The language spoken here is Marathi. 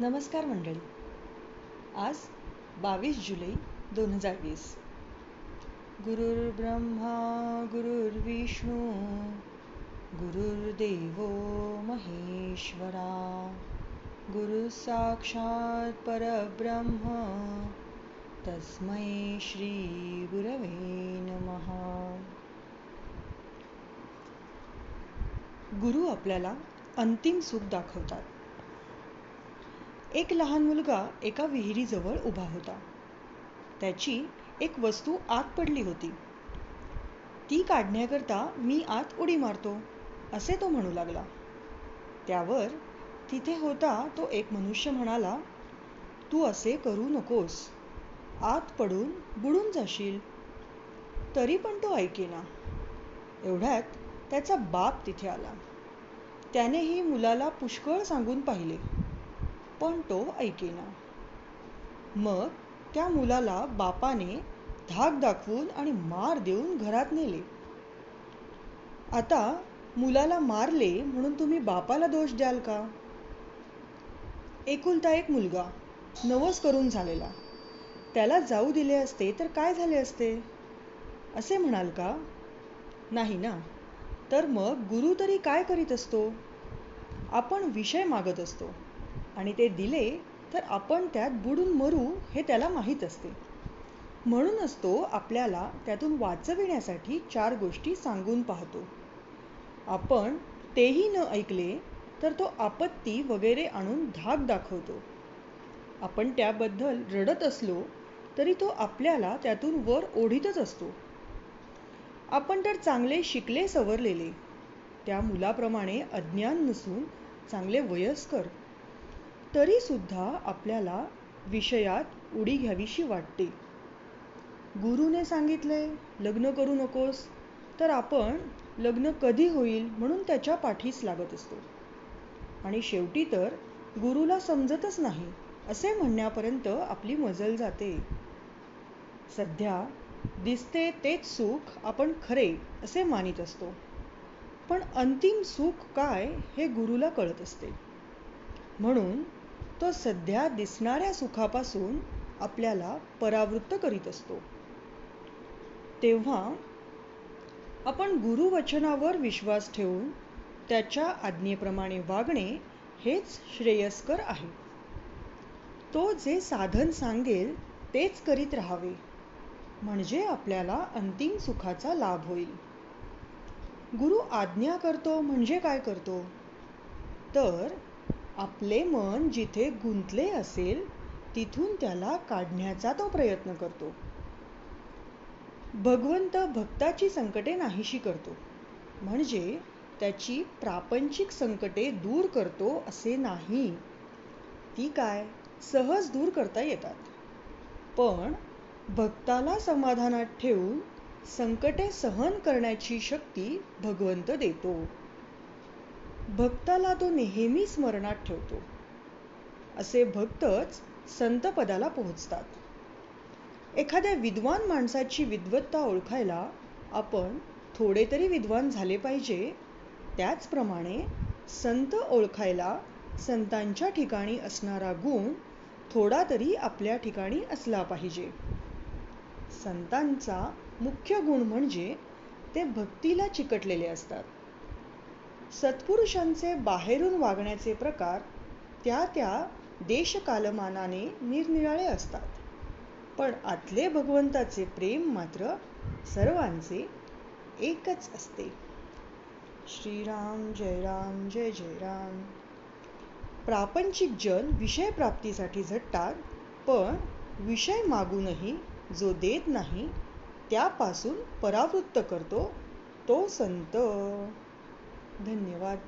नमस्कार मंडळी. आज बावीस जुलै दोन हजार वीस. गुरुर्ब्रह्मा गुरुर्विष्णू गुरुर्देव महेश्वरा गुरु साक्षात परब्रह्म तस्मै श्री गुरवे नमहा गुरु आपल्याला अंतिम सुख दाखवतात. एक लहान मुलगा एका विहिरीजवळ उभा होता. त्याची एक वस्तू आत पडली होती. ती काढण्याकरता मी आत उडी मारतो असे तो म्हणू लागला. त्यावर तिथे होता तो एक मनुष्य म्हणाला तू असे करू नकोस आत पडून बुडून जाशील तरी पण तो ऐकेना एवढ्यात त्याचा बाप तिथे आला. त्यानेही मुलाला पुष्कळ सांगून पाहिले. पण तो ऐकेना. मग त्या मुलाला बापाने धाक दाखवून आणि मार देऊन घरात नेले. आता मुलाला मारले म्हणून तुम्ही बापाला दोष द्याल का? एकुलता एक मुलगा नवस करून झालेला. त्याला जाऊ दिले असते तर काय झाले असते? असे म्हणाल का? नाही ना. तर मग गुरु तरी काय करीत असतो? आपण विषय मागत असतो. आणि ते दिले तर आपण त्यात बुडून मरू हे त्याला माहीत असते. म्हणूनच तो आपल्याला त्यातून वाचविण्यासाठी चार गोष्टी सांगून पाहतो. आपण तेही न ऐकले तर तो आपत्ती वगैरे आणून धाक दाखवतो. आपण त्याबद्दल रडत असलो तरी तो आपल्याला त्यातून वर ओढीतच असतो. आपण तर चांगले शिकले सवरलेले. त्या मुलाप्रमाणे अज्ञान नसून चांगले वयस्कर तरी सुद्धा आपल्याला विषयात उडी घ्यावीशी वाटते. गुरुने सांगितले लग्न करू नकोस तर आपण लग्न कधी होईल म्हणून त्याच्या पाठीस लागत असतो. आणि शेवटी तर गुरुला समजतच नाही असे म्हणण्यापर्यंत आपली मजल जाते. सध्या दिसते तेच सुख आपण खरे असे मानित असतो. पण अंतिम सुख काय हे गुरुला कळत असते. म्हणून तो सध्या दिसणाऱ्या सुखापासून आपल्याला परावृत्त करीत असतो. तेव्हा आपण गुरुवचनावर विश्वास ठेवून त्याच्या आज्ञेप्रमाणे वागणे हेच श्रेयस्कर आहे. तो जे साधन सांगेल तेच करीत राहावे. म्हणजे आपल्याला अंतिम सुखाचा लाभ होईल. गुरु आज्ञा करतो म्हणजे काय करतो? तर आपले मन जिथे गुंतले असेल तिथून त्याला काढण्याचा तो प्रयत्न करतो. भगवंत भक्ताची संकटे नाहीशी करतो. म्हणजे त्याची प्रापंचिक संकटे दूर करतो असे नाही. ती काय? सहज दूर करता येतात. पण भक्ताला समाधानात ठेवून संकटे सहन करण्याची शक्ती भगवंत देतो. भक्ताला तो नेहमी स्मरणात ठेवतो. असे भक्तच संतपदाला पोहोचतात. एखाद्या विद्वान माणसाची विद्वत्ता ओळखायला आपण थोडे तरी विद्वान झाले पाहिजे. त्याचप्रमाणे संत ओळखायला संतांच्या ठिकाणी असणारा गुण थोडा तरी आपल्या ठिकाणी असला पाहिजे. संतांचा मुख्य गुण म्हणजे ते भक्तीला चिकटलेले असतात. सत्पुरुषांचे बाहेरून वागण्याचे प्रकार त्या त्या देशकालमानाने निरनिराळे असतात. पण आतले भगवंताचे प्रेम मात्र सर्वांचे एकच असते. श्रीराम जय राम जय जय राम. प्रापंचिक जन विषय प्राप्तीसाठी झटतात पण विषय मागूनही जो देत नाही त्यापासून परावृत्त करतो तो संत. धन्यवाद.